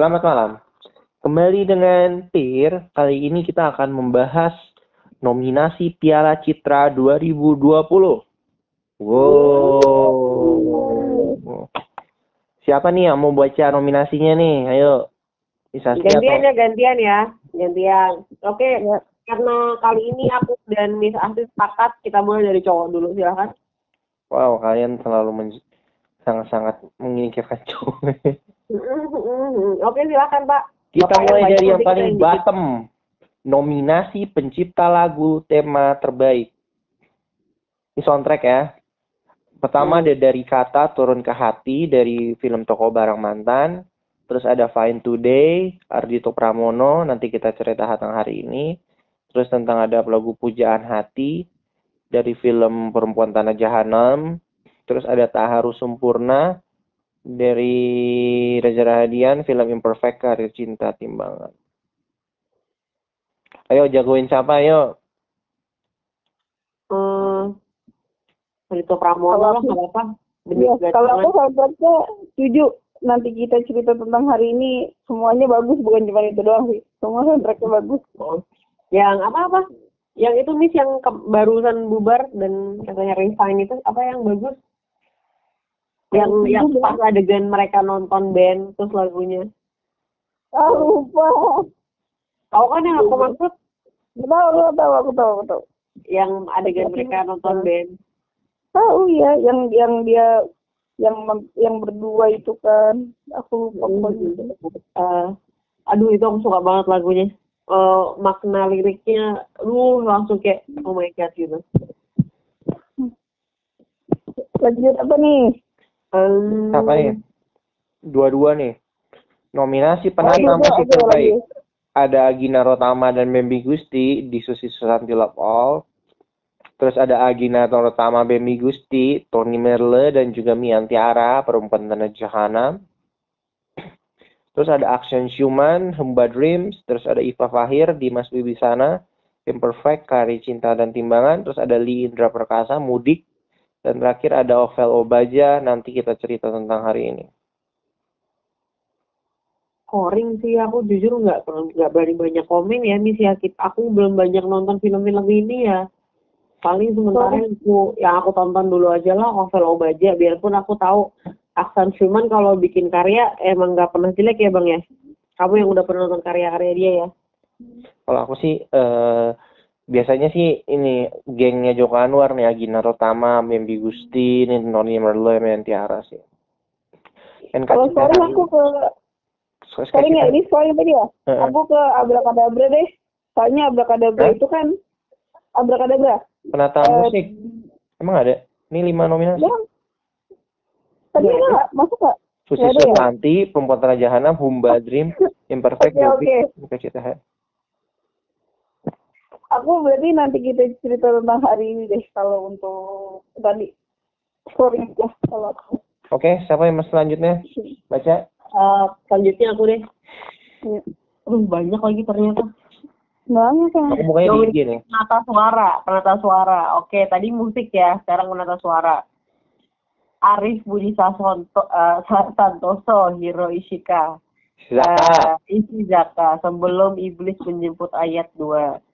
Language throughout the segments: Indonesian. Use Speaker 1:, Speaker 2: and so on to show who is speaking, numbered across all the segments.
Speaker 1: selamat malam. Kembali dengan Tir, kali ini kita akan membahas nominasi Piala Citra 2020. Wow. Siapa nih yang mau baca nominasinya nih? Ayo.
Speaker 2: Bisa gantian ya, gantian ya. Gantian. Oke, ya. karena kali ini aku dan Miss Asli sepakat, kita mulai dari cowok dulu, silahkan.
Speaker 1: Wow, kalian selalu sangat-sangat menginginkan cowok.
Speaker 2: Oke, silakan Pak.
Speaker 1: Kita Bapak mulai dari yang paling bottom. Nominasi pencipta lagu tema terbaik. Ini soundtrack ya. Pertama hmm. ada dari kata turun ke hati dari film Toko Barang Mantan. Terus ada Fine Today, Ardito Pramono, nanti kita cerita tentang hari ini. Terus tentang ada lagu Pujaan Hati dari film Perempuan Tanah Jahanam. Terus ada Taharu Sempurna dari Reza Rahadian, film Imperfect, Karir Cinta Timbangan. Ayo jagoin siapa, ayo.
Speaker 2: Hmm, itu Pramono lah nggak apa
Speaker 3: Iya, kalau aku sahabatnya setuju nanti kita cerita tentang hari ini semuanya bagus bukan cuma itu doang sih semua soundtracknya bagus
Speaker 2: oh. yang apa apa yang itu nih yang barusan bubar dan katanya refine itu apa yang bagus yang yang pas adegan mereka nonton band terus lagunya.
Speaker 3: Ah lupa.
Speaker 2: Tahu kan yang aku maksud?
Speaker 3: Tahu tahu aku tahu aku tahu.
Speaker 2: Yang adegan mereka nonton band.
Speaker 3: Tahu ya yang yang dia yang yang berdua itu kan. Aku lupa
Speaker 2: hmm. uh, aduh itu aku suka banget lagunya. Uh, makna liriknya lu langsung kayak oh my god gitu.
Speaker 3: Lanjut apa nih
Speaker 1: um, apa nih? Dua-dua nih. Nominasi penata oh, musik terbaik. ada Agina Rotama dan Membi Gusti di Susi Susanti Love All. Terus ada Agina Torotama Bemi Gusti, Tony Merle, dan juga Miantiara, perempuan tanah Jahanam. Terus ada Action Human, Hemba Dreams, terus ada Iva Fahir, Dimas Wibisana, Imperfect, Kari Cinta dan Timbangan, terus ada Lee Indra Perkasa, Mudik, dan terakhir ada Ovel Obaja, nanti kita cerita tentang hari ini.
Speaker 2: Koring sih, aku jujur nggak nggak berani banyak komen ya, Miss Yakit. Aku belum banyak nonton film-film ini ya paling sementara yang aku yang aku tonton dulu aja lah novel Obaja biarpun aku tahu Aksan Schumann kalau bikin karya emang nggak pernah jelek ya bang ya kamu yang udah pernah nonton karya-karya dia ya
Speaker 1: kalau aku sih uh, biasanya sih ini gengnya Joko Anwar nih Agina Rotama, Membi Gusti, Noni Merlo, yang Tiara sih.
Speaker 3: kalau sekarang aku ke sekarang ya ini soalnya tadi ya, uh-uh. aku ke Abrakadabra deh. Soalnya Abrakadabra huh? itu kan Abrakadabra
Speaker 1: penata uh, musik emang ada ini lima nominasi ya.
Speaker 3: tadi ada nggak masuk nggak
Speaker 1: Susi Susanti, ya? Perempuan Tanah Jahanam, Humba Dream, Imperfect,
Speaker 3: okay, okay. Aku berarti nanti kita cerita tentang hari ini deh kalau untuk tadi sorry ya kalau
Speaker 1: aku. Oke, okay, siapa yang mas selanjutnya? Baca.
Speaker 2: Uh, selanjutnya aku deh. Ya. Aduh, banyak lagi ternyata.
Speaker 3: Banyak kan.
Speaker 1: Aku mukanya di nih.
Speaker 2: Penata suara, penata suara. Oke, tadi musik ya, sekarang penata suara. Arif Budi Sasonto, uh, Santoso, Hiro Ishika.
Speaker 1: Zaka.
Speaker 2: Uh, Zaka, sebelum iblis menjemput ayat 2.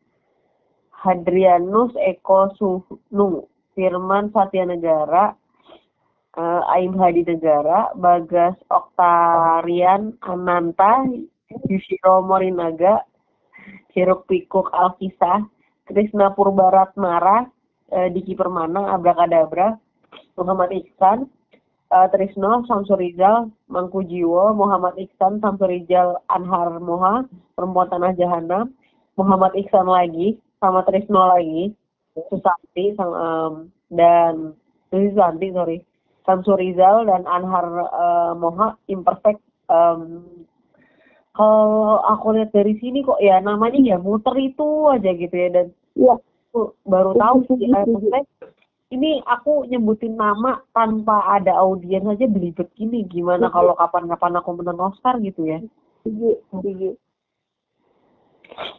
Speaker 2: Hadrianus Eko Sunung, Firman Satya Negara, uh, Aim Hadi Negara, Bagas Oktarian Ananta, Yushiro Morinaga, Hiruk Pikuk Alkisah, Krisna Purbaratmara, eh, Diki Permana, Abrakadabra, Muhammad Iksan, eh, Trisno, Samsurizal, Mangku Jiwo, Muhammad Iksan, Samsurizal, Anhar Moha, Perempuan Tanah Jahanam, Muhammad Iksan lagi, sama Trisno lagi, Susanti, sama, um, dan Susanti, sorry, Samsurizal dan Anhar uh, Moha, Imperfect, um, kalau aku lihat dari sini kok ya namanya ya muter itu aja gitu ya dan ya aku baru tahu sih ya, ini aku nyebutin nama tanpa ada audiens aja belibet gini. Gimana kalau kapan-kapan aku menang Oscar gitu ya?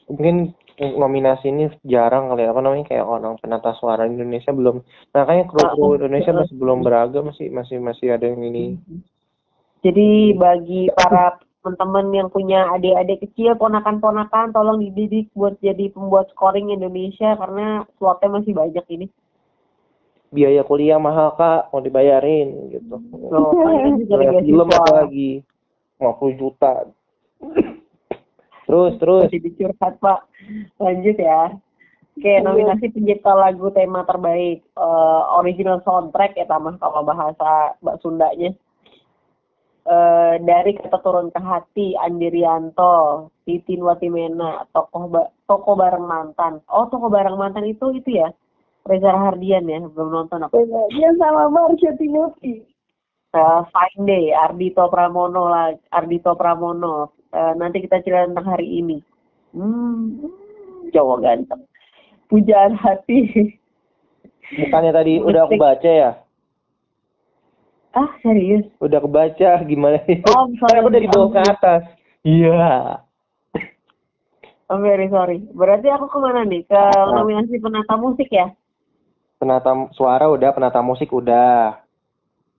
Speaker 1: Mungkin nominasi ini jarang kali ya, apa namanya kayak orang penata suara Indonesia belum makanya kru kru Indonesia masih belum beragam masih masih masih ada yang ini
Speaker 2: jadi bagi para teman-teman yang punya adik-adik kecil, ponakan-ponakan, tolong dididik buat jadi pembuat scoring Indonesia karena slotnya masih banyak ini.
Speaker 1: Biaya kuliah mahal kak, mau dibayarin gitu. Biaya film apa lagi? 50 juta. Terus, terus.
Speaker 2: Masih dicurhat pak. Lanjut ya. Oke, nominasi pencipta lagu tema terbaik. Uh, original soundtrack ya tamah kalau bahasa Mbak Sundanya. Uh, dari kata turun ke hati Andirianto, Titin Watimena, tokoh ba toko bareng mantan. Oh, toko bareng mantan itu itu ya. Reza Hardian ya, belum nonton aku.
Speaker 3: Dia sama Marsha Timothy.
Speaker 2: Uh, Fine Day, Ardito Pramono lah, Ardito Pramono. Uh, nanti kita cerita tentang hari ini. Hmm, cowok ganteng. Pujaan hati.
Speaker 1: Bukannya tadi udah aku baca ya?
Speaker 2: Ah, serius?
Speaker 1: Udah kebaca gimana ya?
Speaker 2: Oh, sorry.
Speaker 1: aku dari bawah ke atas. Iya.
Speaker 2: Oh, very sorry. Berarti aku ke mana nih? Ke nominasi penata musik ya?
Speaker 1: Penata suara udah, penata musik udah.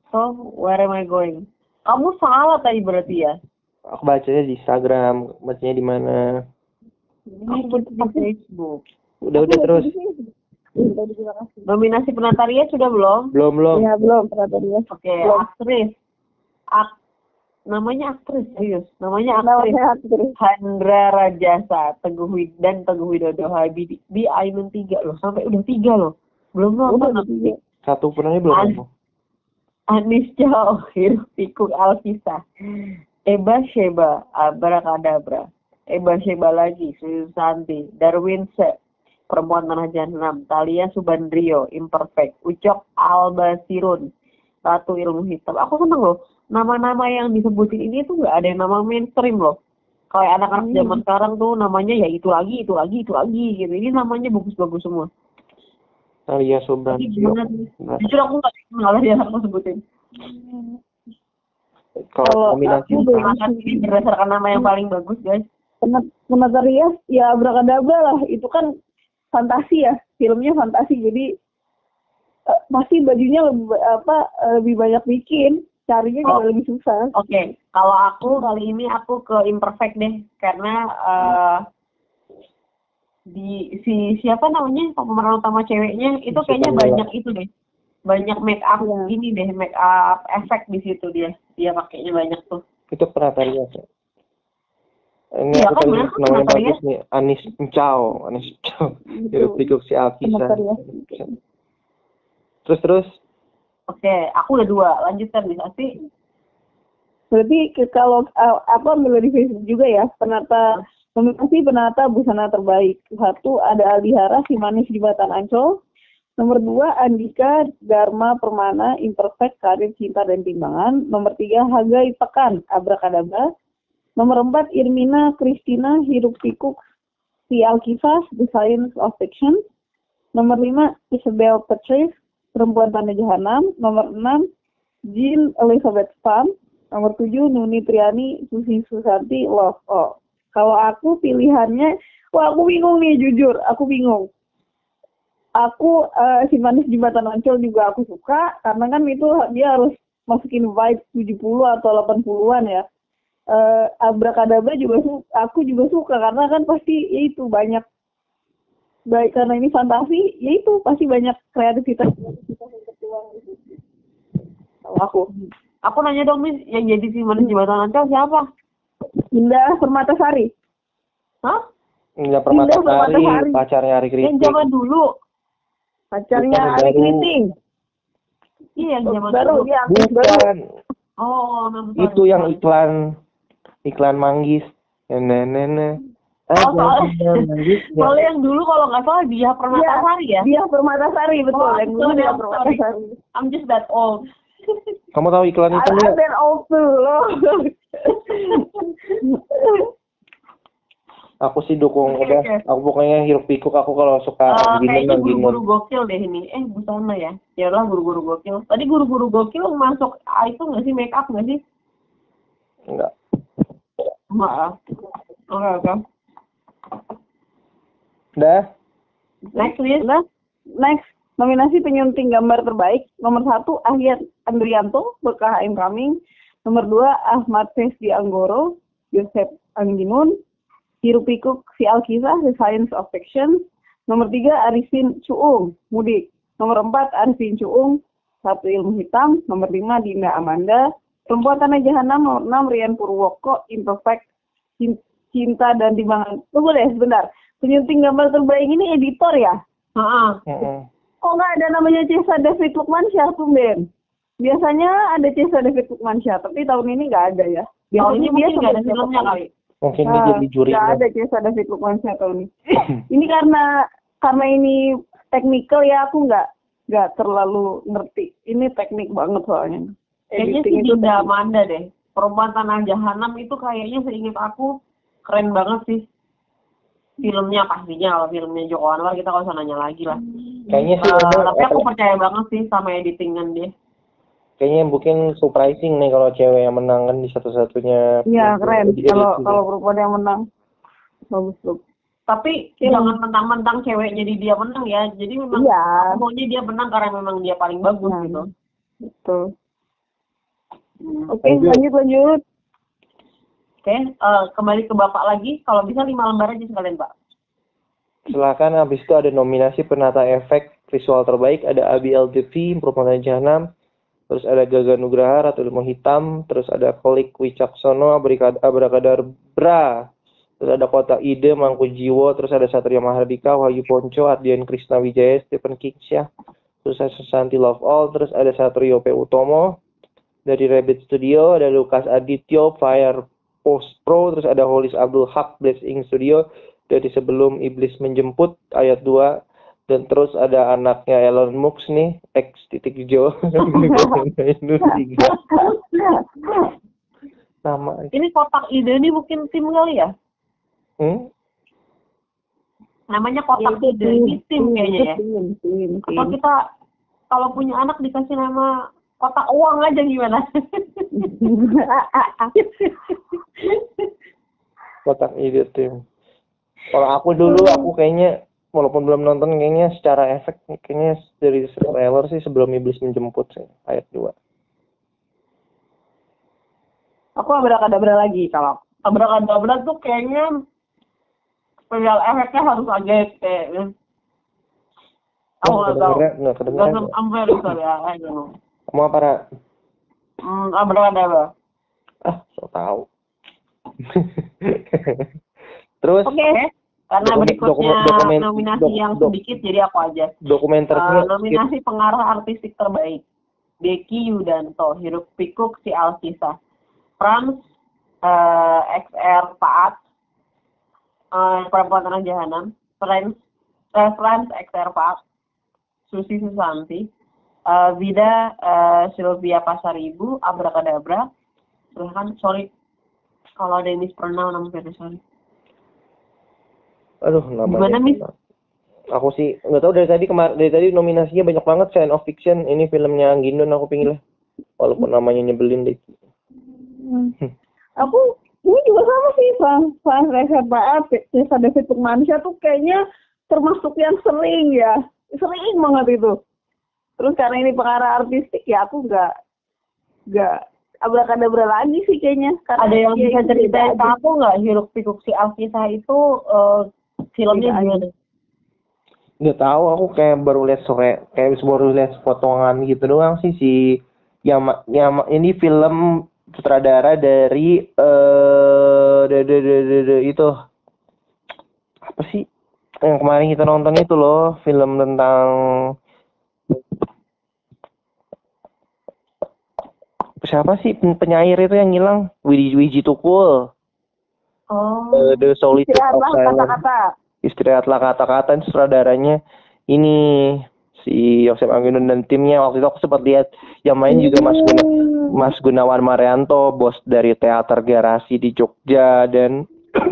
Speaker 2: So, where am I going? Kamu salah tadi berarti ya?
Speaker 1: Aku bacanya di Instagram, bacanya di mana?
Speaker 2: Aku di Facebook.
Speaker 1: Udah, udah terus.
Speaker 2: Nominasi penata ria sudah belum?
Speaker 1: Belum, belum.
Speaker 3: Ya, belum penata ria.
Speaker 2: Oke, okay, aktris. Ak namanya aktris serius. Namanya aktris.
Speaker 3: Namanya aktris.
Speaker 2: Handra Rajasa, Teguh Wid dan Teguh Widodo Habibie di Ainun tiga loh, sampai udah tiga loh. Belum nonton.
Speaker 1: Satu pun aja belum.
Speaker 2: An Anis Jauh, Hiruk Pikuk Alkisah. Eba Sheba, Abrakadabra. Eba Sheba lagi, Susanti, Darwin Se, Perempuan Tanah Jahanam, Talia Subandrio, Imperfect, Ucok Albasirun, Ratu Ilmu Hitam. Aku seneng loh, nama-nama yang disebutin ini tuh nggak ada yang nama mainstream loh. Kayak anak-anak
Speaker 3: Hmm.
Speaker 2: zaman sekarang tuh namanya ya itu lagi, itu lagi, itu lagi gitu. Ini namanya bagus-bagus semua.
Speaker 1: Talia
Speaker 2: sih? Jujur aku nggak kenal dia aku sebutin.
Speaker 1: Kalau
Speaker 3: Kalau
Speaker 1: nominasi
Speaker 3: aku
Speaker 2: ini berdasarkan nama yang paling bagus guys.
Speaker 3: Penat- penata ria ya abrakadabra lah. Itu kan fantasi ya. Filmnya fantasi. Jadi pasti bajunya lebih apa eh, lebih banyak bikin. Carinya juga
Speaker 2: Oh.
Speaker 3: lebih susah.
Speaker 2: Oke, kalau aku kali ini aku ke imperfect deh. Karena eh, di si siapa namanya? Pemeran utama ceweknya. Itu kayaknya banyak itu deh banyak make up
Speaker 3: Iya.
Speaker 2: ini deh make up efek di situ dia dia pakainya banyak tuh
Speaker 1: itu penata rias ya? Ini
Speaker 2: Iya
Speaker 1: aku
Speaker 2: kan,
Speaker 1: tadi
Speaker 2: kan
Speaker 1: namanya bagus nih, Anis Encau, Anis Encau.
Speaker 3: Gitu.
Speaker 1: Hidup pikuk si Alkisah.
Speaker 3: ria
Speaker 1: Terus terus
Speaker 2: oke aku udah dua lanjutkan nih pasti
Speaker 3: berarti kalau uh, apa dari Facebook juga ya penata nominasi penata busana terbaik satu ada Aldihara si manis di Batan Ancol nomor dua Andika Dharma Permana Imperfect Karir Cinta dan Timbangan. Nomor tiga Hagai Pekan Abrakadabra. Nomor empat Irmina Kristina Hiruk Pikuk si Alkisah The Science of Fiction. Nomor lima Isabel Petrus Perempuan Tanda Jahanam. Nomor enam Jean Elizabeth Pham Nomor 7 Nuni Triani Susi Susanti Love Oh. Kalau aku pilihannya, wah aku bingung nih jujur, aku bingung. Aku eh, si manis jembatan Ancol juga aku suka karena kan itu dia harus masukin vibe 70 atau 80-an ya. Eh Abrakadabra juga su- aku juga suka karena kan pasti ya itu banyak baik karena ini fantasi, ya itu pasti banyak kreativitas kreativitas yang tertuang di situ. Kalau aku.
Speaker 2: aku nanya dong Miss yang jadi si manis jembatan ancol siapa
Speaker 3: Indah Permatasari.
Speaker 2: Hah?
Speaker 1: Indah Permatasari,
Speaker 3: Permatasari.
Speaker 1: pacarnya Ari
Speaker 2: yang
Speaker 1: Kritik.
Speaker 2: zaman dulu
Speaker 3: Pacarnya
Speaker 1: baru.
Speaker 3: Kriting.
Speaker 2: iya yang zaman
Speaker 3: Baru artis baru.
Speaker 1: Bukan,
Speaker 2: oh
Speaker 1: itu yang iklan iklan manggis. Nenek
Speaker 2: Oh, soalnya-
Speaker 1: manggis.
Speaker 2: Soalnya yang dulu kalau nggak salah dia Permatasari ya.
Speaker 3: Dia Permatasari betul.
Speaker 2: Oh,
Speaker 3: yang dulu dia
Speaker 2: I'm.
Speaker 3: Permatasari.
Speaker 2: I'm just that old.
Speaker 1: Kamu tahu iklan itu
Speaker 3: I-
Speaker 1: nggak?
Speaker 3: I've been old too loh.
Speaker 1: Aku sih dukung
Speaker 2: Oke,
Speaker 1: udah.
Speaker 2: oke.
Speaker 1: Aku pokoknya hiruk pikuk aku kalau suka
Speaker 2: Eh,
Speaker 1: gini
Speaker 2: kayaknya
Speaker 1: gini.
Speaker 2: guru-guru gokil deh ini. Eh, busana ya. Ya lah guru-guru gokil. Tadi guru-guru gokil masuk ah, itu nggak sih make up nggak sih?
Speaker 1: Enggak.
Speaker 2: Maaf. Oke oke.
Speaker 1: Udah.
Speaker 2: Next please.
Speaker 3: Nah, next nominasi penyunting gambar terbaik nomor satu Ahyat Andrianto berkah I'm Coming nomor dua Ahmad Fesdi Anggoro Joseph Angginun. Hirup Pikuk Si Alkisah The Science of Fiction. Nomor tiga Arifin Cuung Mudik. Nomor empat Arifin Cuung Satu Ilmu Hitam. Nomor lima Dinda Amanda. Perempuan Tanah Jahanam. Nomor enam Rian Purwoko Imperfect Cinta dan Timbangan. Tunggu deh sebentar. Penyunting gambar terbaik ini editor ya?
Speaker 2: Heeh.
Speaker 3: Kok nggak ada namanya Cesa David Lukmansyah tuh Ben? Biasanya ada Cesa David Lukmansyah, tapi tahun ini nggak ada ya.
Speaker 2: Tahun ini mungkin nggak ada filmnya kali.
Speaker 1: Mungkin dia
Speaker 3: Nah,
Speaker 1: jadi juri.
Speaker 3: nggak ada Cesa David Lukmansyah tahun ini. ini karena karena ini technical ya aku nggak nggak terlalu ngerti. Ini teknik banget soalnya.
Speaker 2: Kayaknya
Speaker 3: Editing
Speaker 2: sih
Speaker 3: itu
Speaker 2: Dinda. Amanda deh. Perempuan Tanah Jahanam itu kayaknya seingat aku keren banget sih. Filmnya pastinya kalau filmnya Joko Anwar kita nggak usah nanya lagi lah.
Speaker 1: Kayaknya sih ini
Speaker 2: tapi aku percaya banget sih sama editingan dia.
Speaker 1: Kayaknya mungkin surprising nih kalau cewek yang menang kan di satu-satunya.
Speaker 3: Iya keren.
Speaker 1: di-
Speaker 3: Kalau kalau perempuan yang menang bagus bagus.
Speaker 2: Tapi
Speaker 3: Iya.
Speaker 2: jangan mentang-mentang cewek jadi dia menang ya. Jadi memang
Speaker 3: Iya.
Speaker 2: aku maunya dia menang karena memang dia paling bagus
Speaker 3: Nah,
Speaker 2: gitu.
Speaker 3: Betul. Oke
Speaker 1: Lanjut.
Speaker 3: lanjut lanjut.
Speaker 2: Oke, eh, kembali ke Bapak lagi. Kalau bisa lima lembar aja sekalian, Pak.
Speaker 1: Silakan habis itu ada nominasi penata efek visual terbaik ada Abi LTV Perempuan Jahanam terus ada Gaga Nugraha Ratu Ilmu Hitam. Terus ada Kolik Wicaksono Abrakadabra terus ada Kota Ide Mangku Jiwo terus ada Satria Mahardika Wahyu Ponco Ardian Krishna Wijaya Stephen Kingsya terus ada Susanti Love All. Terus ada Satrio P. Utomo. Dari Rabbit Studio ada Lukas Adityo Fire Post Pro. Terus ada Holis Abdul Haq Blessing Studio. Dari sebelum iblis menjemput ayat 2 dan terus ada anaknya Elon Musk nih X titik Jo tiga sama
Speaker 2: Ini kotak ide ini mungkin tim kali ya?
Speaker 1: hmm?
Speaker 2: Namanya kotak ide. Ini tim kayaknya ya.
Speaker 3: Tim, tim,
Speaker 2: Atau
Speaker 3: tim.
Speaker 2: kita kalau punya anak dikasih nama kotak uang aja gimana?
Speaker 1: kotak ide tim kalau aku dulu aku kayaknya walaupun belum nonton kayaknya secara efek kayaknya dari trailer sih sebelum iblis menjemput sih ayat 2
Speaker 3: Aku abrakadabra lagi kalau
Speaker 2: Abrakadabra tuh kayaknya special efeknya harus ajaib kayaknya. Aku
Speaker 1: Oh,
Speaker 2: nggak tahu.
Speaker 1: nggak kedengeran
Speaker 2: I'm very sorry, I don't know.
Speaker 1: kamu apa Ra?
Speaker 2: Hmm, abrakadabra.
Speaker 1: ah so tahu terus
Speaker 2: Oke. Karena
Speaker 1: Dokumen-
Speaker 2: berikutnya
Speaker 1: dokumen- dokumen-
Speaker 2: nominasi
Speaker 1: dok-
Speaker 2: yang
Speaker 1: dok-
Speaker 2: sedikit, jadi aku aja.
Speaker 1: dokumenternya
Speaker 2: Eh, nominasi pengarah artistik terbaik. Deki Yudanto, Hirup Pikuk Si Alkisah. Frans eh, XR Paat, eh, Perempuan Tanah Jahanam. Frans, eh, Frans XR Paat, Susi Susanti. eh, Vida eh, Sylvia Pasaribu, Abrakadabra. Silahkan, sorry. Kalau ada yang mispronoun, very sorry.
Speaker 1: Aduh namanya
Speaker 2: Gimana,
Speaker 1: aku sih nggak tahu dari tadi kemar dari tadi nominasinya banyak banget Science of Fiction. Ini filmnya Gindon aku pilih walaupun namanya nyebelin deh.
Speaker 3: Aku ini juga sama sih Bang. Bang RSPA Desa David Turmansyah tuh kayaknya termasuk yang sering ya. Sering banget itu terus karena ini pengarah artistik ya aku nggak nggak abrakadabra lagi sih kayaknya. Karena
Speaker 2: Ada yang
Speaker 3: ya
Speaker 2: bisa ke
Speaker 3: aja.
Speaker 2: aku nggak? Hiruk Pikuk Si Alkisah itu eh, filmnya gimana?
Speaker 1: nggak tahu aku kayak baru lihat sore kayak baru lihat potongan gitu doang sih si yang yang ini film sutradara dari eh de, de, de, de, de- itu. Apa sih? Yang kemarin kita nonton itu loh film tentang siapa sih? Pen- penyair itu yang hilang Wiji Wiji Tukul
Speaker 2: Oh.
Speaker 1: Eh, The Solitude of
Speaker 3: istirahatlah
Speaker 1: Silence
Speaker 3: kata-kata.
Speaker 1: Istirahatlah kata-kata itu sutradaranya. Ini si Yosef Angginun dan timnya waktu itu aku sempat lihat yang main juga Mas Guna, Mas Gunawan Marianto bos dari teater garasi di Jogja dan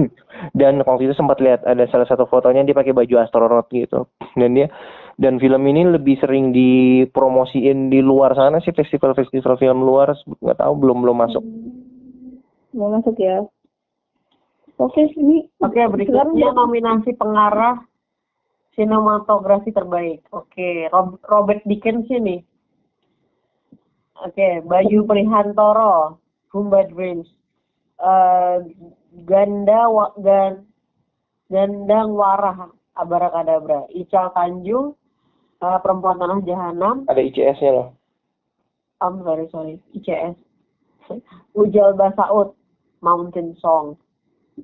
Speaker 1: dan waktu itu sempat lihat ada salah satu fotonya dia pakai baju astronot gitu. Dan dia dan film ini lebih sering dipromosiin di luar sana sih festival-festival film luar nggak tahu belum belum masuk.
Speaker 3: Mau masuk ya oke ini
Speaker 2: Oke, berikutnya nominasi pengarah sinematografi terbaik. Oke, Rob- Robert Dickens ini. Oke, Bayu Prihantoro, Humba Dreams. eh, Ganda wa, Gan, Gandang Warah Abarakadabra. Ical Tanjung eh, Perempuan Tanah Jahanam.
Speaker 1: Ada ICS-nya loh.
Speaker 2: I'm sorry sorry ICS. Ujal Basaud Mountain Song.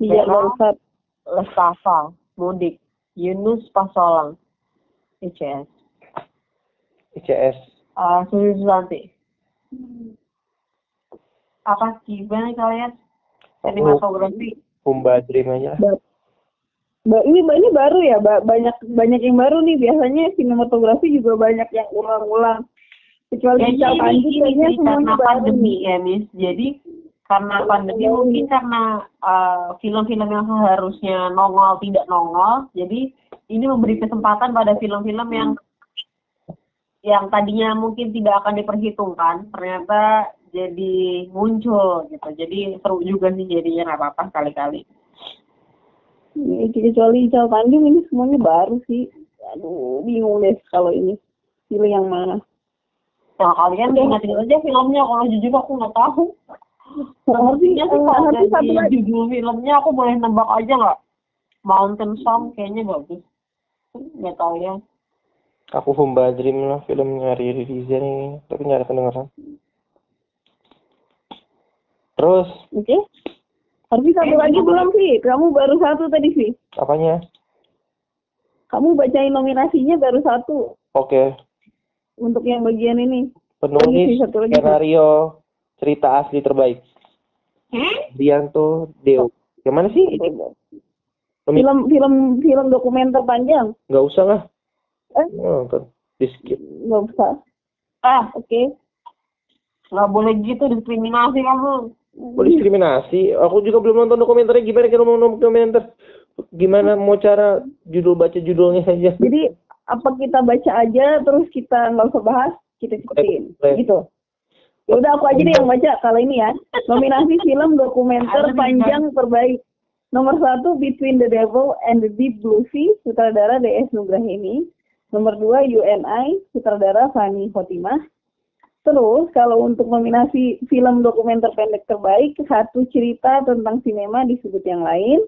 Speaker 3: Iya, bangsat.
Speaker 2: Lestafa Mudik. Yunus Pasolang. ICS.
Speaker 1: ICS.
Speaker 2: Uh, Susi Susanti. Apa gimana kalian? Sinematografi.
Speaker 1: Pumba Dream aja. lah.
Speaker 3: Ba- ini ini baru ya, ba- banyak banyak yang baru nih. Biasanya sinematografi juga banyak yang ulang-ulang. Kecuali Ical
Speaker 2: ini,
Speaker 3: kayaknya semuanya
Speaker 2: karena
Speaker 3: baru
Speaker 2: pandemi ya, Miss. Jadi karena pandemi mungkin karena uh, film-film yang seharusnya nongol tidak nongol. Jadi ini memberi kesempatan pada film-film yang yang tadinya mungkin tidak akan diperhitungkan ternyata jadi muncul gitu. Jadi seru juga sih jadinya nggak apa-apa sekali-kali.
Speaker 3: Ini kecuali Ical Tanjung ini semuanya baru sih. Aduh, bingung deh kalau ini. Pilih yang mana.
Speaker 2: Nah kalian ingatin aja filmnya kalau jujur aku nggak tahu.
Speaker 3: Harus
Speaker 2: Sepertinya sih kalau
Speaker 3: harus satu
Speaker 2: dari
Speaker 3: lagi.
Speaker 2: judul filmnya aku boleh nebak aja nggak? Mountain Song kayaknya bagus. Nggak tahu ya.
Speaker 1: Aku Pumba Dream lah filmnya Riri Riza nih. Tapi nggak ada kedengeran. Terus
Speaker 3: Oke. Harus satu lagi belum sih? Kamu baru satu tadi sih.
Speaker 1: apanya?
Speaker 3: Kamu bacain nominasinya baru satu
Speaker 1: Oke.
Speaker 3: untuk yang bagian ini. Lagi
Speaker 1: Penulis
Speaker 3: sih, satu lagi.
Speaker 1: skenario cerita asli terbaik.
Speaker 2: Hmm?
Speaker 1: Dianto Deo. Yang mana sih? Ini Nomi-
Speaker 3: Film film film dokumenter panjang.
Speaker 1: nggak usah lah.
Speaker 3: Eh?
Speaker 1: Oh, nonton. Di skip.
Speaker 3: Nggak usah.
Speaker 2: Ah,
Speaker 3: Oke.
Speaker 2: nggak boleh gitu diskriminasi kamu.
Speaker 1: Oh, diskriminasi. Aku juga belum nonton dokumenternya. Gimana kalau mau nonton dokumenter? Gimana mau cara judul baca judulnya aja?
Speaker 3: Jadi apa kita baca aja terus kita nggak usah bahas, kita ikutin.
Speaker 1: Boleh.
Speaker 3: Gitu. Ya udah aku aja deh yang baca kali ini ya. Nominasi film dokumenter panjang terbaik. Nomor satu Between the Devil and the Deep Blue Sea, sutradara DS Nugrahini. Nomor dua UNI, sutradara Fani Khotimah. Terus kalau untuk nominasi film dokumenter pendek terbaik, satu cerita tentang sinema disebut yang lain.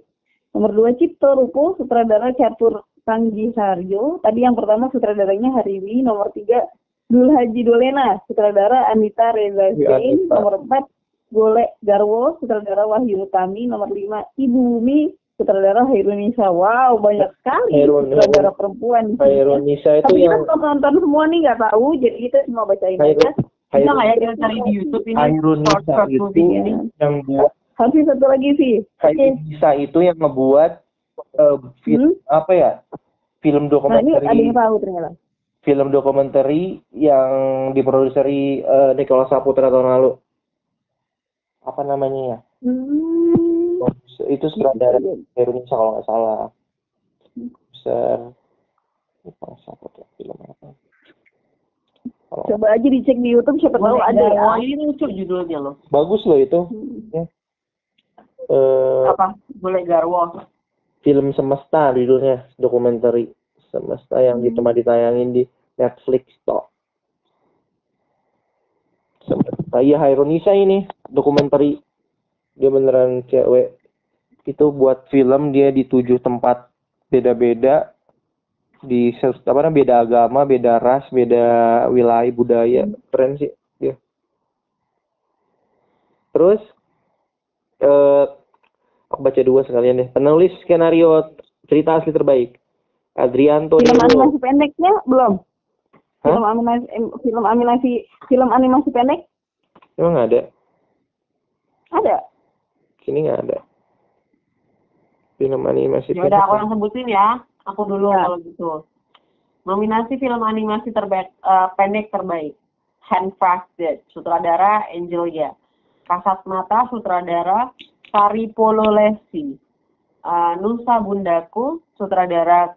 Speaker 3: Nomor dua Cipto Rupo, sutradara Catur Tanggi Sarjo. Tadi yang pertama sutradaranya Hariwi. Nomor tiga Dul Haji Dolena, sutradara Anita Reza
Speaker 1: Ya,
Speaker 3: Zain. Nomor empat Golek Garwo, sutradara Wahyu Utami. Nomor lima Ibu Bumi, sutradara Hairunisa. Wow, banyak sekali
Speaker 1: Hairun-
Speaker 3: sutradara perempuan. di sini ya.
Speaker 1: Khairul Nisa itu
Speaker 3: Tapi
Speaker 1: yang
Speaker 3: kita nonton semua nih nggak tahu, jadi kita cuma bacain
Speaker 1: Khairul
Speaker 3: aja.
Speaker 2: Bisa nggak ya kita cari di YouTube ini
Speaker 1: Hairun
Speaker 2: short
Speaker 1: Nisa
Speaker 2: short
Speaker 1: itu
Speaker 2: movie ini?
Speaker 1: yang buat
Speaker 3: Harus satu lagi sih. Oke.
Speaker 1: Khairul Nisa itu yang ngebuat eh, film apa ya? Film
Speaker 3: Nah ini ada
Speaker 1: dokumenter
Speaker 3: yang tahu ternyata.
Speaker 1: Film dokumenter yang diproduseri eh, Nicholas Saputra tahun lalu. Apa namanya ya?
Speaker 3: Hmm.
Speaker 1: Itu sutradara Indonesia kalau nggak salah. Besar. Nicholas Saputra film apa? Kalau
Speaker 3: Coba aja dicek di YouTube siapa tahu ada ya.
Speaker 2: Wah ini lucu judulnya loh.
Speaker 1: bagus loh itu.
Speaker 3: Hmm.
Speaker 1: Eh,
Speaker 2: Apa? Boleh Garwo.
Speaker 1: film semesta judulnya dokumenter semesta yang
Speaker 3: Hmm.
Speaker 1: cuma ditayangin di Netflix. Semesta. Iya Hairunisa ini dokumenter dia beneran cewek. Itu buat film dia di tujuh tempat. Beda-beda. Di apa namanya beda agama beda ras beda wilayah budaya. Keren sih dia. Terus eh aku baca dua sekalian deh. Penulis skenario cerita asli terbaik Adrianto
Speaker 3: Film
Speaker 1: Nero.
Speaker 3: animasi pendeknya belum.
Speaker 1: Hah?
Speaker 3: Film animasi film animasi film animasi pendek
Speaker 1: emang ada
Speaker 3: ada.
Speaker 1: sini nggak ada film animasi
Speaker 2: Ya udah aku yang sebutin ya. Aku dulu
Speaker 3: Ya.
Speaker 2: kalau gitu. Nominasi film animasi terbaik eh, pendek terbaik. Handcrafted, sutradara Angelia. Kasat Mata, sutradara Sari Pololesi. Eh, Nusa Bundaku, sutradara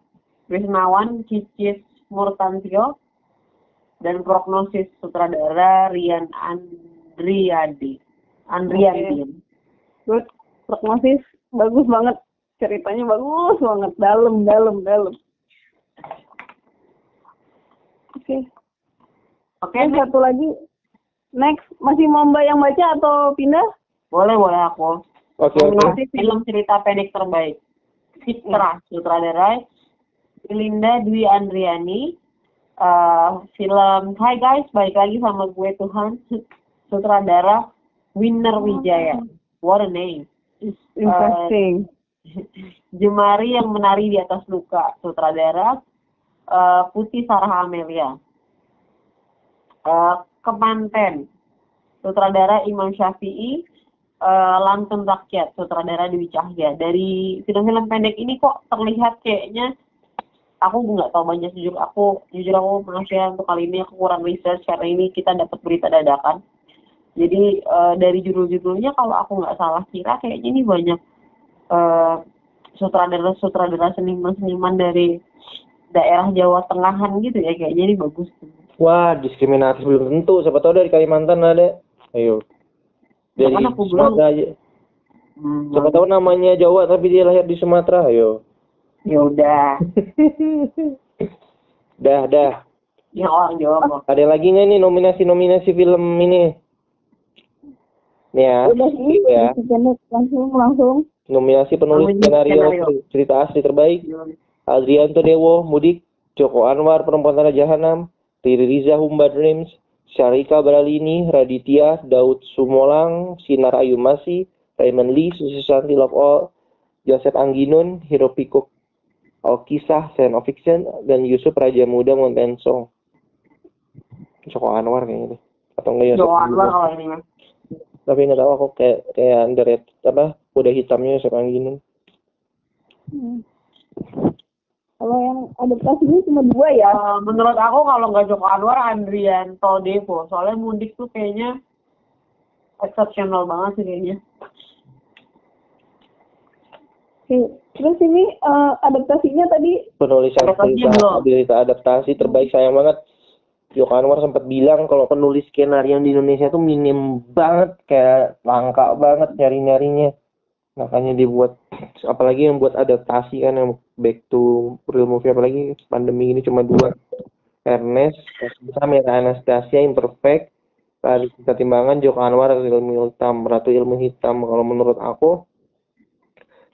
Speaker 2: Krisnawan Cicis Murtantio. Dan Prognosis, sutradara Rian Andriadi. Andriadi.
Speaker 3: Good. Prognosis bagus banget. Ceritanya bagus banget, dalam, dalam, dalam. Oke.
Speaker 2: Oke,
Speaker 3: Yang
Speaker 2: next.
Speaker 3: satu lagi. Next, masih mau Mbak yang baca atau pindah?
Speaker 2: boleh boleh aku.
Speaker 1: Oke oke.
Speaker 2: Nominasi film cerita pendek terbaik. Fitra, sutradara Linda Dwi Andriani. Eh, film Hai guys, balik lagi sama gue Tuhan. Sutradara Winner Wijaya. What a name.
Speaker 3: Interesting.
Speaker 2: Jemari yang menari di atas luka. Sutradara eh, Putih Sarah Amelia. Eh, Kemanten. Sutradara Imam Syafi'i. eh, Lantun Rakyat. Sutradara Dewi Cahya. Dari film-film pendek ini kok terlihat kayaknya aku nggak tahu banyak jujur aku jujur aku maaf ya untuk kali ini aku kurang research karena ini kita dapat berita dadakan jadi eh, dari judul-judulnya kalau aku nggak salah kira kayaknya ini banyak eh, sutradara-sutradara seniman-seniman dari daerah Jawa Tengahan gitu ya kayaknya ini bagus
Speaker 1: Wah, diskriminatif belum tentu. Siapa tahu dari Kalimantan ada. Ayo. Dari. Sumatera aja.
Speaker 2: hmm,
Speaker 1: Siapa tahu namanya Jawa tapi dia lahir di Sumatera. Ayo.
Speaker 2: Ya udah
Speaker 1: dah, dah.
Speaker 2: yang orang Jawa kok
Speaker 1: Ada lagi nggak nih nominasi-nominasi film ini? Nih ya,
Speaker 3: Udah sih,
Speaker 1: ya.
Speaker 3: langsung langsung.
Speaker 1: Nominasi penulis skenario,
Speaker 2: skenario.
Speaker 1: cerita asli terbaik. Adrianto Dewo, Mudik, Joko Anwar, Perempuan Tanah Jahanam, Riri Riza, Humba Dreams, Syarika Bralini, Raditya, Daud Sumolang, Sinar Ayumasi, Raymond Lee, Susi Santi Love All, Joseph Angginun, Hiro Pikuk, Alkisah, Science of Fiction, dan Yusuf Raja Muda Montensong. Joko Anwar kayaknya deh. Atau enggak Yosef
Speaker 2: Jawa Anwar
Speaker 1: Angginun.
Speaker 2: kalau ini mah
Speaker 1: Tapi nggak tahu aku kayak kayak underrated apa kuda hitamnya Yosef Angginun.
Speaker 3: Hmm. Kalau yang adaptasinya cuma dua ya.
Speaker 2: Eh, menurut aku kalau nggak Joko Anwar Andrianto Devo soalnya mudik tuh kayaknya exceptional banget sih kayaknya
Speaker 3: Oke. Terus ini eh, adaptasinya tadi?
Speaker 1: Penulisan cerita berita adaptasi terbaik sayang banget. Joko Anwar sempat bilang kalau penulis skenario di Indonesia tuh minim banget kayak langka banget nyari nyarinya makanya dibuat apalagi yang buat adaptasi kan yang back to real movie apalagi pandemi ini cuma dua. Ernest sama Anastasia Imperfect Tadi kita timbangan Joko Anwar ilmu hitam Ratu ilmu hitam. Kalau menurut aku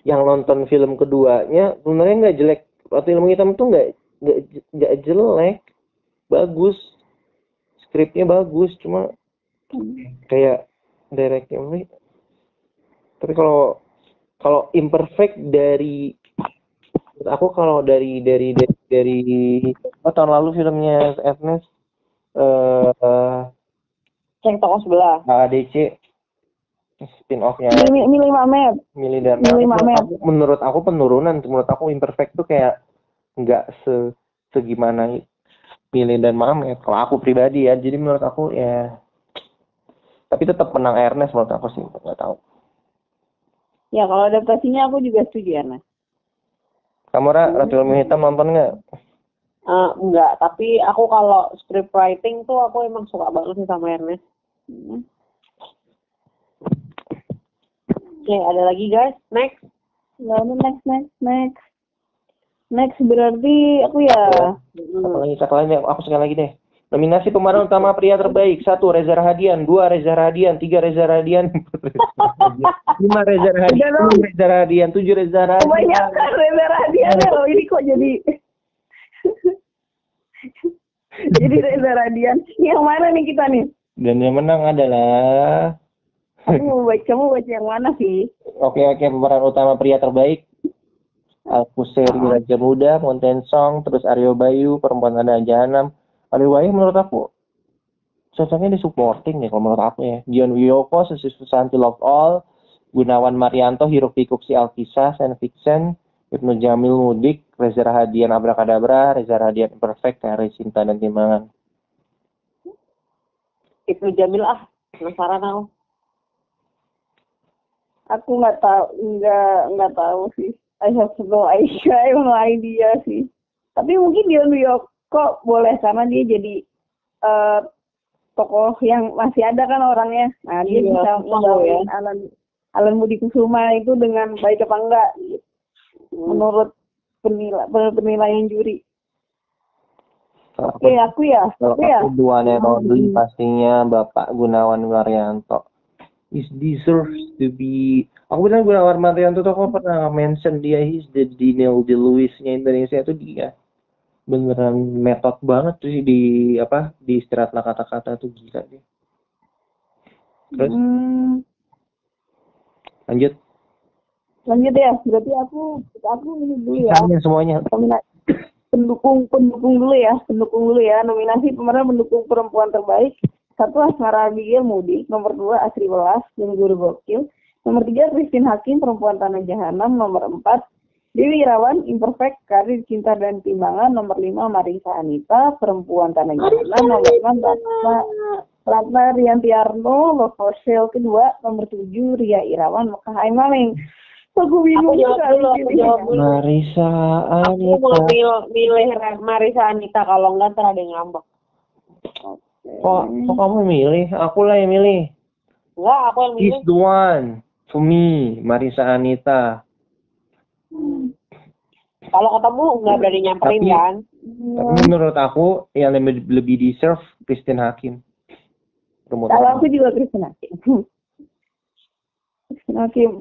Speaker 1: yang nonton film keduanya sebenarnya nggak jelek. Ratu ilmu hitam tuh nggak nggak jelek. Bagus. Skripnya bagus cuma kayak directnya tapi kalau kalau imperfect dari aku kalau dari dari dari, dari apa tahun lalu filmnya Ernest eh
Speaker 3: yang toko sebelah.
Speaker 1: AADC spin offnya
Speaker 3: Mamet.
Speaker 1: Mili dan
Speaker 3: Milih
Speaker 1: menurut
Speaker 3: Mamet.
Speaker 1: aku, menurut aku penurunan menurut aku imperfect tuh kayak nggak se segimana Mili dan Mamet kalau aku pribadi ya jadi menurut aku ya tapi tetap menang Ernest menurut aku sih nggak tahu
Speaker 3: Ya kalau adaptasinya aku juga setuju Mas.
Speaker 1: kamu Ra, Ratu Ilmu Hitam nonton nggak
Speaker 2: Eh, enggak tapi aku kalau script writing tuh aku emang suka banget sih sama Ernest
Speaker 3: Hmm.
Speaker 2: Oke ada lagi guys next
Speaker 3: Lalu next next next. Next berarti aku ya.
Speaker 1: Satu lagi, satu lagi, aku sekali lagi deh. Nominasi pemeran utama pria terbaik. Satu, Reza Rahadian. Dua, Reza Rahadian. Tiga, Reza Rahadian. Lima, Reza Rahadian. Enam, Reza Rahadian. Tujuh, Reza Rahadian.
Speaker 3: Kebanyakan Reza Radian ya loh. Ini kok jadi jadi Reza Radian. Yang mana nih kita nih?
Speaker 1: Dan yang menang adalah...
Speaker 3: Aku mau baca, kamu baca yang mana sih?
Speaker 1: Oke, oke. Pemeran utama pria terbaik. Alkuseri Raja Muda, Montensong, terus Aryo Bayu, Perempuan Ada Jahanam. Aryo Bayu menurut aku cocoknya di supporting nih kalau menurut aku ya. Dion Wiyoko, Susi Susanti Love All, Gunawan Marianto, Hiro Pikuk Si Alkisah, Science Fiction, Ibnu Jamil Mudik, Reza Rahadian Abrakadabra, Reza Rahadian Perfect, Kari Cinta dan Timbangan.
Speaker 2: Ibnu Jamil ah penasaran aku
Speaker 3: Aku nggak tahu, nggak nggak tahu sih. I have no idea, I have no idea sih. Tapi mungkin Dion Wiyoko boleh karena dia jadi eh tokoh yang masih ada kan orangnya. Nah dia
Speaker 2: Iya,
Speaker 3: bisa
Speaker 2: tahu
Speaker 3: membawain Alan Alan Budi Kusuma itu dengan baik apa enggak menurut penila, penilaian juri. Oke, aku ya, aku ya.
Speaker 1: aku dua Nerodi pastinya Bapak Gunawan Marianto. Is deserves to be aku bilang Gunawan Martianto tuh aku pernah mention dia he's the Daniel De Lewis-nya Indonesia tuh dia beneran metode banget tuh di apa di istirahat kata-kata tuh gila dia terus
Speaker 3: Hmm,
Speaker 1: lanjut
Speaker 3: lanjut ya. Berarti aku aku ini dulu ya.
Speaker 1: semuanya
Speaker 3: Nomina- pendukung pendukung dulu ya, pendukung dulu ya. Nominasi pemeran pendukung perempuan terbaik. Satu Asmara Abigail Mudik, nomor dua Asri Welas dan Guru Gokil, nomor tiga Christine Hakim perempuan tanah jahanam, nomor empat Dewi Irawan Imperfect Karir Cinta dan Timbangan, nomor lima Marisa Anita perempuan tanah jahanam, nomor enam Ratna Ratna Riantiarno Love for Sale kedua, nomor tujuh Ria Irawan. Mekah Hai Maling. Aku bingung
Speaker 2: Aku jawab dulu, aku jawab dulu.
Speaker 1: Marisa
Speaker 2: Aku mau
Speaker 1: Anita.
Speaker 2: milih, milih Marisa Anita. Kalau enggak ntar ada yang ngambek.
Speaker 1: Kok kok kamu milih aku lah yang milih
Speaker 2: Enggak, aku yang milih.
Speaker 1: he's the one to me Marisa Anita
Speaker 2: Kalau ketemu nggak berani nyamperin
Speaker 1: Tapi-
Speaker 2: kan?
Speaker 1: tapi menurut aku yang lebih lebih deserve Christine Hakim
Speaker 3: Kalau
Speaker 1: aku.
Speaker 3: juga Kristen Hakim. Kristen Hakim.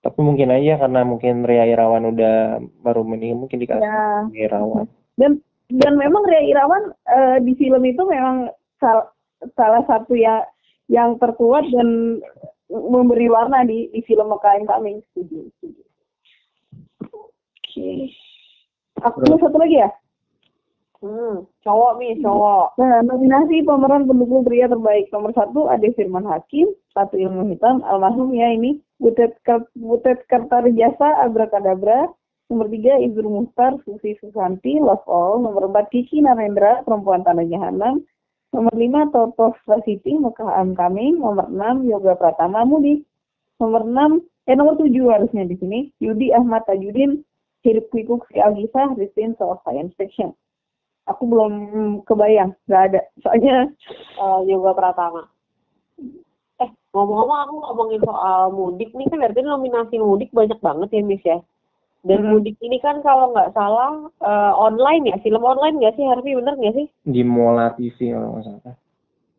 Speaker 1: tapi mungkin aja karena mungkin Ria Irawan udah baru meninggal mungkin dikasih
Speaker 3: Ya.
Speaker 1: Ria Irawan
Speaker 3: Dan dan memang Ria Irawan eh, di film itu memang sal- salah satu ya yang terkuat dan memberi warna di di film Mekah Coming. Setuju. Oke. Aku satu lagi ya.
Speaker 2: Hmm, cowok nih, cowok.
Speaker 3: Nah, nominasi pemeran pendukung pria terbaik nomor satu Ade Firman Hakim, satu ilmu hitam, almarhum ya ini, Butet Butet Kartarjasa, Abrakadabra, nomor tiga Ibu Muhtar, Susi Susanti, Love All, nomor empat Kiki Narendra, Perempuan Tanah Jahanam, nomor lima Toto Prasiti, Mekah Am Coming, nomor enam Yoga Pratama Mudi, nomor enam eh nomor tujuh harusnya di sini, Yudi Ahmad Tajudin, Hirip Kwikuk Si Algisah, Christine Soal Science Fiction. Aku belum kebayang, nggak ada. Soalnya
Speaker 2: eh, Yoga Pratama. Eh, ngomong-ngomong aku ngomongin soal mudik nih kan berarti nominasi mudik banyak banget ya Miss ya. Dan
Speaker 3: Hmm.
Speaker 2: mudik ini kan kalau nggak salah eh, online ya, film online nggak sih Harvey bener nggak sih?
Speaker 1: di Mola TV kalau nggak salah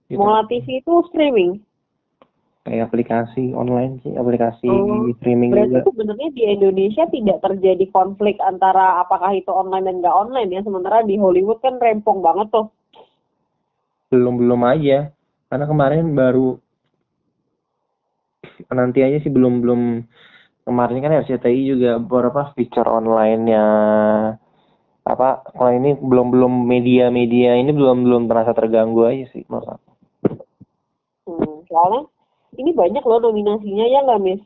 Speaker 1: Gitu.
Speaker 2: Mola TV itu streaming.
Speaker 1: kayak aplikasi online sih aplikasi
Speaker 2: Oh,
Speaker 1: streaming
Speaker 2: Berarti
Speaker 1: juga
Speaker 2: sebenarnya di Indonesia tidak terjadi konflik antara apakah itu online dan nggak online ya. Sementara di Hollywood kan rempong banget tuh.
Speaker 1: belum belum aja karena kemarin baru nanti aja sih belum belum kemarin kan RCTI juga beberapa feature online nya apa kalau ini belum belum media-media ini belum belum terasa terganggu aja sih menurut aku.
Speaker 2: Hmm, soalnya ini banyak loh nominasinya ya nggak Miss?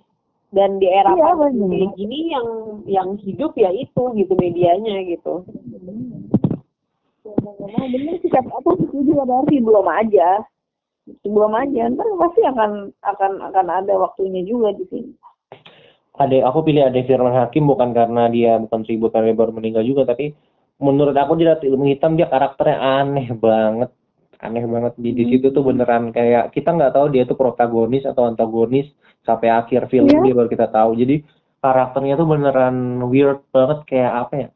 Speaker 2: Dan di era
Speaker 3: Iya,
Speaker 2: pandemi gini yang yang hidup ya itu gitu medianya gitu.
Speaker 3: Nah, bener sih aku setuju sih belum aja. Belum aja, ntar pasti akan akan akan ada waktunya juga di sini.
Speaker 1: Ade, aku pilih Ade Firman Hakim bukan karena dia bukan tribut karena dia baru meninggal juga, tapi menurut aku dia ilmu hitam dia karakternya aneh banget, aneh banget di di situ tuh beneran kayak kita nggak tahu dia tuh protagonis atau antagonis sampai akhir film
Speaker 3: Iya.
Speaker 1: dia baru kita tahu. Jadi karakternya tuh beneran weird banget kayak apa ya?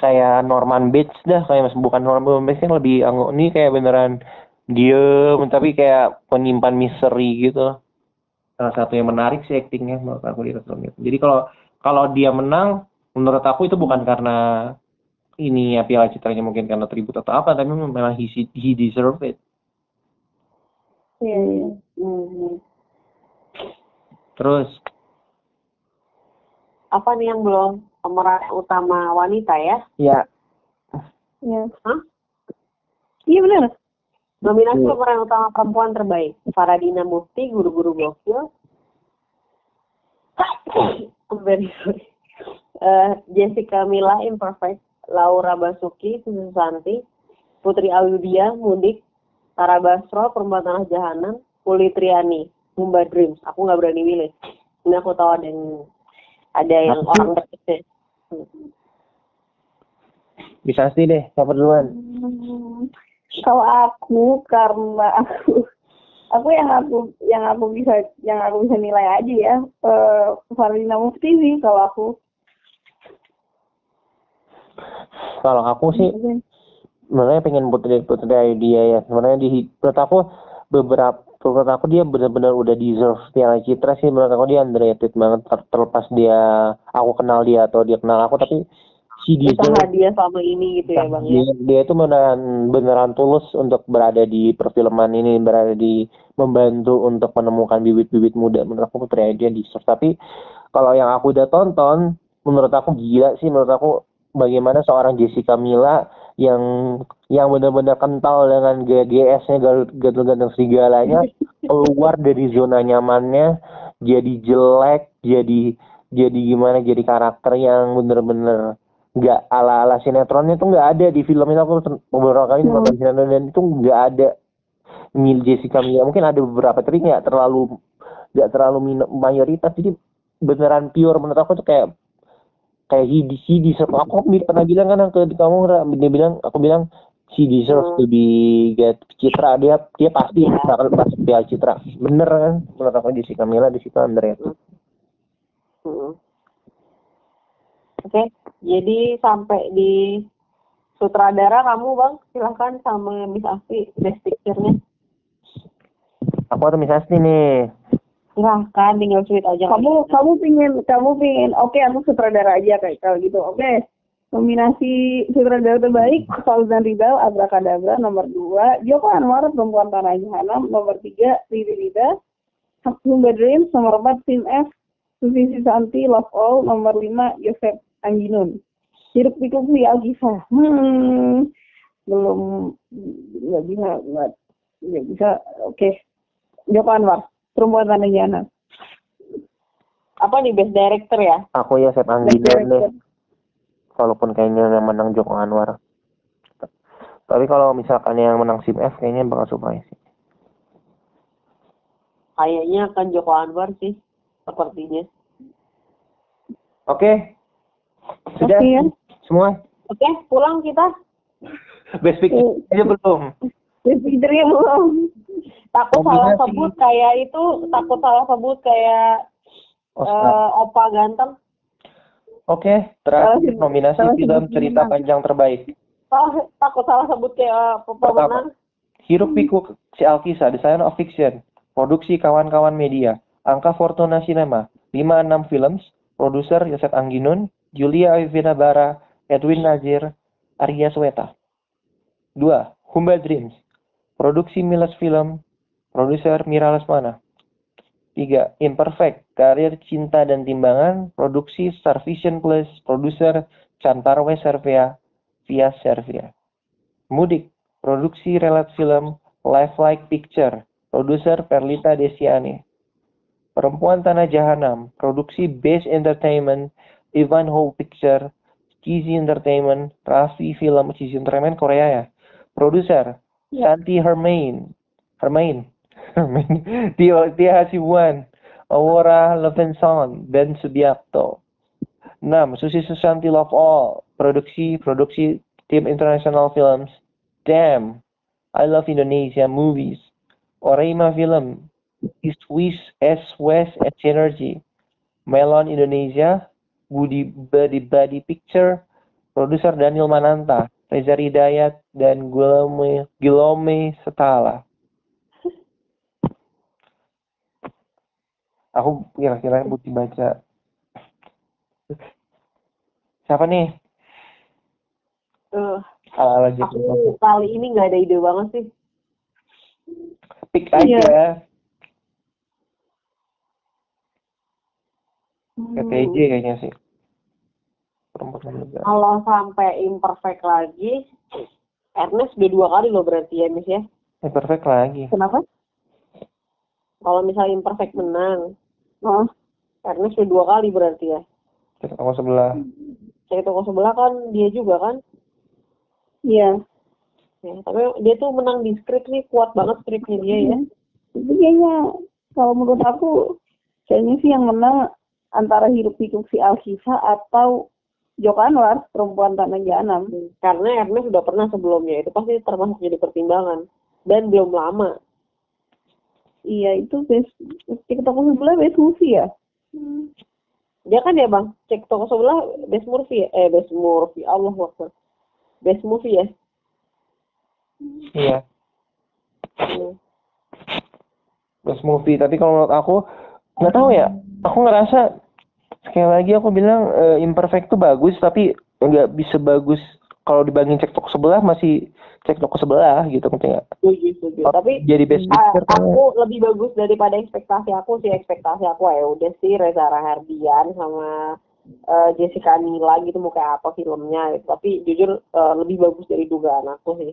Speaker 1: Kayak Norman Bates dah, kayak mas bukan Norman Bates yang lebih anggun ini kayak beneran diem tapi kayak penyimpan misteri gitu salah satu yang menarik sih aktingnya menurut aku di film itu. Jadi kalau kalau dia menang, menurut aku itu bukan karena ini ya piala citranya mungkin karena tribut atau apa, tapi memang he, he deserve it.
Speaker 3: Iya, iya.
Speaker 2: Hmm.
Speaker 1: Terus
Speaker 2: Apa nih yang belum pemeran utama wanita ya?
Speaker 1: ya
Speaker 3: Iya.
Speaker 2: Hah?
Speaker 3: Iya benar.
Speaker 2: Nominasi
Speaker 1: Iya.
Speaker 2: pemeran utama perempuan terbaik Faradina Mufti, guru-guru gokil. I'm very sorry. Eh, Jessica Mila Imperfect, Laura Basuki, Susu Santi, Putri Ayudia, Mudik, Tara Basro, Perempuan Tanah Jahanam, Uli Triani, Mumba Dreams. Aku nggak berani milih. Ini aku tahu ada yang ada yang
Speaker 1: Aku-
Speaker 2: orang deketnya.
Speaker 1: bisa sih deh, siapa duluan?
Speaker 3: Hmm, Kalau aku karena aku aku yang aku yang aku bisa yang aku bisa nilai aja ya eh Farina Mufti sih kalau aku.
Speaker 1: Kalau aku sih sebenarnya pengen putri putri dia ya. Sebenarnya di menurut aku beberapa menurut aku dia benar-benar udah deserve Piala Citra sih. Menurut aku dia underrated banget ter- terlepas dia aku kenal dia atau dia kenal aku. Tapi si deserve
Speaker 2: Usaha dia sama ini gitu ya bang ya.
Speaker 1: dia, dia itu beneran beneran tulus untuk berada di perfilman ini berada di membantu untuk menemukan bibit-bibit muda. Menurut aku putri dia deserve tapi kalau yang aku udah tonton menurut aku gila sih. Menurut aku bagaimana seorang Jessica Mila yang yang benar-benar kental dengan GGS-nya ganteng-ganteng serigalanya keluar dari zona nyamannya jadi jelek jadi jadi gimana jadi karakter yang bener-bener nggak ala-ala sinetronnya tuh nggak ada di film ini. Aku beberapa kali
Speaker 3: Hmm.
Speaker 1: nonton sinetron dan itu nggak ada. Mil Jessica Mila mungkin ada beberapa tapi nggak terlalu nggak terlalu mayoritas. Jadi beneran pure. Menurut aku tuh kayak kayak he, he deserve aku pernah bilang kan ke kamu dia bilang aku bilang she deserves
Speaker 2: Hmm.
Speaker 1: to be get Citra. Dia dia pasti bakal pasti Piala Citra. Bener kan? Menurut aku Jessica Mila di situ underrated
Speaker 2: Hmm. Oke, jadi sampai di sutradara kamu bang, silahkan sama Miss Afi best picture-nya.
Speaker 1: aku atau Miss Asti nih.
Speaker 2: Silahkan tinggal tweet aja.
Speaker 3: kamu kamu pingin kamu pingin. Oke aku sutradara aja kayak kalau gitu. Oke nominasi sutradara terbaik Fauzan Rizal Abrakadabra nomor dua. Joko Anwar Perempuan Tanah Jahanam nomor tiga Riri Rida. Humba Dreams nomor empat Tim F. Susi Susanti Love All nomor lima Yosef Anginun Hiruk pikuk si Alkisah hmm. Belum nggak bisa nggak nggak bisa oke Joko Anwar Perempuan Tanah Jahanam
Speaker 2: Apa nih best director ya?
Speaker 1: aku ya Sep Anggino deh walaupun kayaknya yang menang Joko Anwar. Tapi kalau misalkan yang menang Sim F kayaknya bakal Supaya sih.
Speaker 2: Kayaknya kan Joko Anwar sih sepertinya.
Speaker 1: oke sudah
Speaker 3: Oke, ya.
Speaker 1: semua
Speaker 2: Oke, pulang kita.
Speaker 1: best picture aja belum
Speaker 3: Speakernya belum.
Speaker 2: Takut salah
Speaker 1: Nominasi.
Speaker 2: sebut kayak itu, takut salah sebut kayak
Speaker 1: Oscar
Speaker 2: eh, opa ganteng.
Speaker 1: Oke, terakhir
Speaker 3: Salah-
Speaker 1: nominasi
Speaker 3: salah
Speaker 1: film cerita panjang terbaik.
Speaker 2: Ah, takut salah sebut kayak uh, pemenang.
Speaker 1: Hiruk Pikuk si Alkisah, The Science of Fiction, produksi kawan-kawan media, angka Fortuna Cinema, 56 Films, produser Yosef Angginun, Julia Evina Bara, Edwin Nazir, Arya Sweta. 2. Humba Dreams, produksi Milas Film, produser Mira Lesmana. 3. Imperfect, karir cinta dan timbangan, produksi Star Vision Plus, produser Chantarwe Servia, via Servia. Mudik, produksi Relat Film, Lifelike Picture, produser Perlita Desiani. Perempuan Tanah Jahanam, produksi Base Entertainment, Ivanhoe Picture, Cheesy Entertainment, Raffi Film, Cheesy Entertainment Korea ya. Produser Santi Hermain, Hermain, Hermain, Tio Tia Hasibuan, Aurora Levinson, Ben Subiakto. 6. Susi Susanti Love All, produksi produksi tim International Films. Damn, I Love Indonesia Movies. Oreima Film, East West, S West, and Synergy. Melon Indonesia, Budi Badi Badi Picture, produser Daniel Mananta, Reza Hidayat, dan Guillaume, Guillaume Setala. Aku kira-kira butuh baca. Siapa nih?
Speaker 2: Eh,
Speaker 1: Ala-ala
Speaker 2: aku
Speaker 1: gitu.
Speaker 2: kali ini nggak ada ide banget sih.
Speaker 1: Pick
Speaker 3: Iya.
Speaker 1: aja.
Speaker 2: Hmm.
Speaker 1: PPJ kayaknya sih. Perempuan muda.
Speaker 2: Kalau sampai imperfect lagi, Ernest udah dua kali loh berarti ya, Miss ya.
Speaker 1: Eh, perfect lagi.
Speaker 3: Kenapa?
Speaker 2: Kalau misalnya imperfect menang,
Speaker 3: Oh,
Speaker 2: Ernest udah dua kali berarti ya.
Speaker 1: Kita toko sebelah.
Speaker 2: Cek toko sebelah kan dia juga kan.
Speaker 3: iya.
Speaker 2: Ya, tapi dia tuh menang di skrip nih, kuat banget skripnya dia ya.
Speaker 3: Itu kayaknya kalau menurut aku kayaknya sih yang menang antara hirup pikuk si Alkisa atau Joko Anwar perempuan tanah jahanam.
Speaker 2: Karena Ernest udah pernah sebelumnya, itu pasti termasuk jadi pertimbangan. Dan belum lama.
Speaker 3: Iya itu best cek toko sebelah best movie ya.
Speaker 2: Dia kan ya bang, cek toko sebelah best movie ya? Eh, best movie, Allah Akbar. Best movie ya?
Speaker 1: Iya.
Speaker 2: Hmm.
Speaker 1: best movie tapi kalau menurut aku nggak tahu ya aku ngerasa sekali lagi aku bilang uh, imperfect tuh bagus tapi nggak bisa bagus kalau dibanding cek toko sebelah masih cek toko sebelah gitu nggak?
Speaker 2: Setuju, setuju. Tapi
Speaker 1: jadi best picture
Speaker 2: uh, aku lebih bagus daripada ekspektasi aku sih ekspektasi aku ya udah sih Reza Rahardian sama uh, Jessica Nila gitu mau kayak apa filmnya gitu. Tapi jujur uh, lebih bagus dari dugaan aku sih.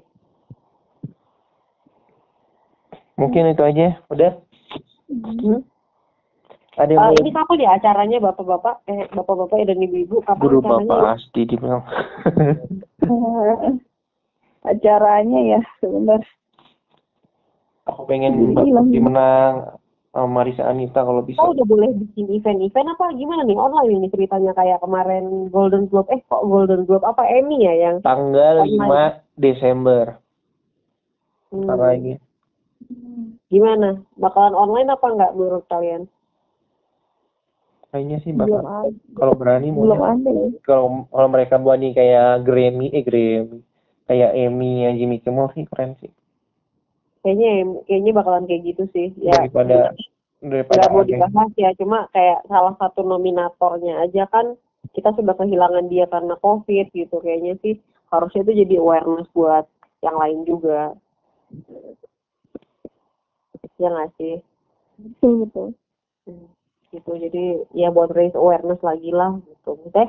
Speaker 1: Mungkin itu aja, udah. Hmm?
Speaker 2: Ada yang uh, ini kapan ya acaranya bapak-bapak eh bapak-bapak dan ibu-ibu kapan
Speaker 1: Guru acaranya? bapak Asti dibilang.
Speaker 3: acaranya ya sebentar.
Speaker 1: Aku pengen di menang sama Marisa Anita kalau bisa.
Speaker 2: Oh udah boleh bikin event-event apa gimana nih online ini ceritanya kayak kemarin Golden Globe eh kok Golden Globe apa Emmy ya yang
Speaker 1: tanggal online. 5 Desember. Hmm. lagi.
Speaker 2: Gimana? Bakalan online apa enggak menurut kalian?
Speaker 1: Kayaknya sih bakal kalau berani belum ada ya. kalau kalau mereka berani kayak Grammy eh Grammy kayak Emmy yang Jimmy Kimmel sih keren sih.
Speaker 2: Kayaknya kayaknya bakalan kayak gitu sih.
Speaker 1: Ya daripada
Speaker 2: daripada nggak mau dibahas ya cuma kayak salah satu nominatornya aja kan kita sudah kehilangan dia karena covid gitu. Kayaknya sih harusnya itu jadi awareness buat yang lain juga. Ya nggak sih?
Speaker 3: Betul betul.
Speaker 2: Hmm gitu. Jadi ya buat raise awareness lagi lah gitu. Maksudnya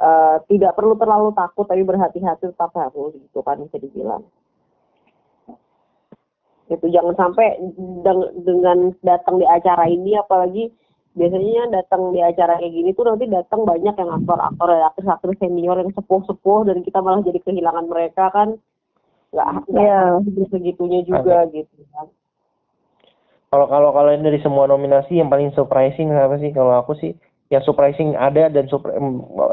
Speaker 2: uh, tidak perlu terlalu takut tapi berhati-hati tetap harus gitu kan bisa dibilang. Itu jangan sampai deng dengan datang di acara ini apalagi biasanya datang di acara kayak gini tuh nanti datang banyak yang aktor-aktor aktris-aktris senior yang sepuh-sepuh dan kita malah jadi kehilangan mereka kan. Nggak ya segitunya juga gitu kan
Speaker 1: kalau kalau kalian dari semua nominasi yang paling surprising apa sih? Kalau aku sih yang surprising ada dan super,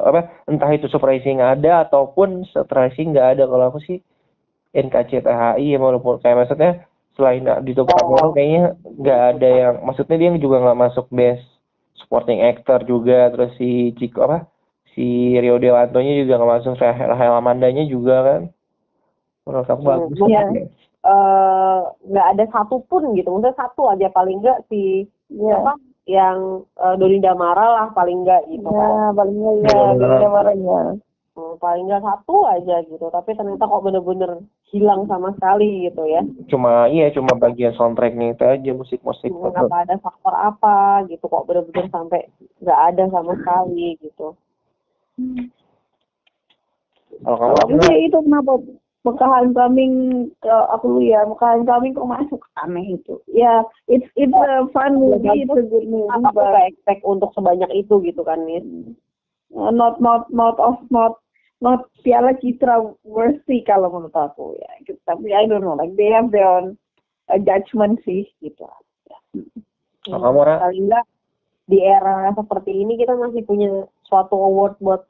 Speaker 1: apa entah itu surprising ada ataupun surprising nggak ada. Kalau aku sih NKCTHI ya walaupun kayak maksudnya selain di top oh. kayaknya nggak ada yang maksudnya dia juga nggak masuk best supporting actor juga. Terus si Ciko apa si Rio Dewanto nya juga nggak masuk Rahel Amandanya juga kan. Menurut aku hmm, bagus
Speaker 2: ya. Eh, nggak uh, ada satupun gitu. Maksudnya satu aja paling nggak si yeah. apa yang uh, Doni Damara lah paling nggak gitu
Speaker 3: yeah, kan. paling nggak ya Doni Damara. Ya
Speaker 2: hmm, paling nggak satu aja gitu. Tapi ternyata kok bener-bener hilang sama sekali gitu ya.
Speaker 1: Cuma iya cuma bagian soundtracknya itu aja musik musik
Speaker 2: hmm, apa ada faktor apa gitu kok bener-bener sampai nggak ada sama sekali gitu.
Speaker 3: Hmm. kalau kamu itu kenapa Mekahan Coming ke aku ya Mekahan Coming kok masuk aneh itu ya it's it's a fun movie it's a good movie
Speaker 2: apa but expect untuk sebanyak itu gitu kan nih
Speaker 3: uh, not not not of not not Piala Citra worthy kalau menurut aku ya gitu. tapi I don't know like they have their own uh, judgment sih gitu ya.
Speaker 1: Hmm. Kamu
Speaker 2: Paling enggak di era seperti ini kita masih punya suatu award buat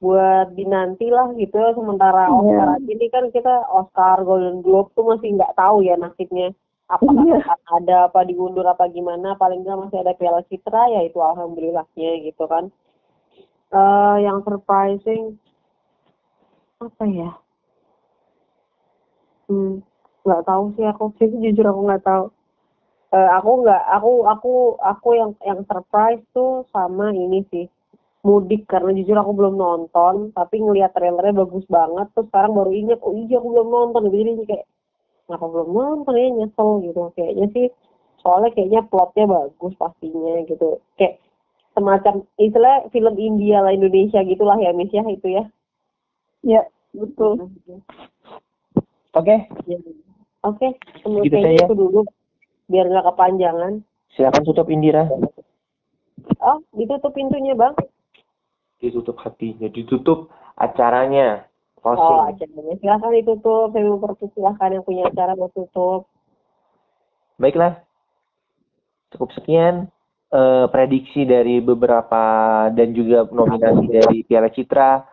Speaker 2: buat dinanti lah gitu. Sementara yeah. Oscar ini kan kita Oscar Golden Globe tuh masih nggak tahu ya nasibnya. Apa yeah. ada apa diundur apa gimana. Paling nggak masih ada Piala Citra ya itu alhamdulillahnya gitu kan. Uh, yang surprising apa ya? Hmm nggak tahu sih aku. Sih jujur aku nggak tahu. Uh, aku nggak aku aku aku yang yang surprise tuh sama ini sih mudik karena jujur aku belum nonton tapi ngelihat trailernya bagus banget terus sekarang baru ingat oh iya aku belum nonton. Jadi kayak kenapa belum nonton ya? Nyesel gitu. Kayaknya sih soalnya kayaknya plotnya bagus pastinya gitu. Kayak semacam istilah film India lah Indonesia gitulah ya Miss ya itu ya.
Speaker 3: Ya betul.
Speaker 1: Oke. Okay.
Speaker 2: ya. oke okay. gitu itu dulu biar nggak kepanjangan.
Speaker 1: Silakan tutup Indira.
Speaker 2: Oh ditutup pintunya bang
Speaker 1: ditutup hatinya, ditutup acaranya.
Speaker 2: Closing. Oh, acaranya. Silahkan ditutup. Saya mau silahkan yang punya acara mau tutup.
Speaker 1: Baiklah. Cukup sekian uh, prediksi dari beberapa dan juga nominasi dari Piala Citra.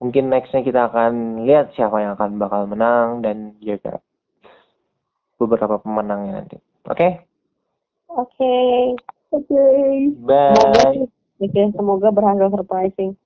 Speaker 1: Mungkin nextnya kita akan lihat siapa yang akan bakal menang dan juga beberapa pemenangnya nanti. Oke? Okay?
Speaker 2: Oke. Okay.
Speaker 3: Oke. Okay.
Speaker 1: Bye.
Speaker 2: Oke, semoga berhasil surprising.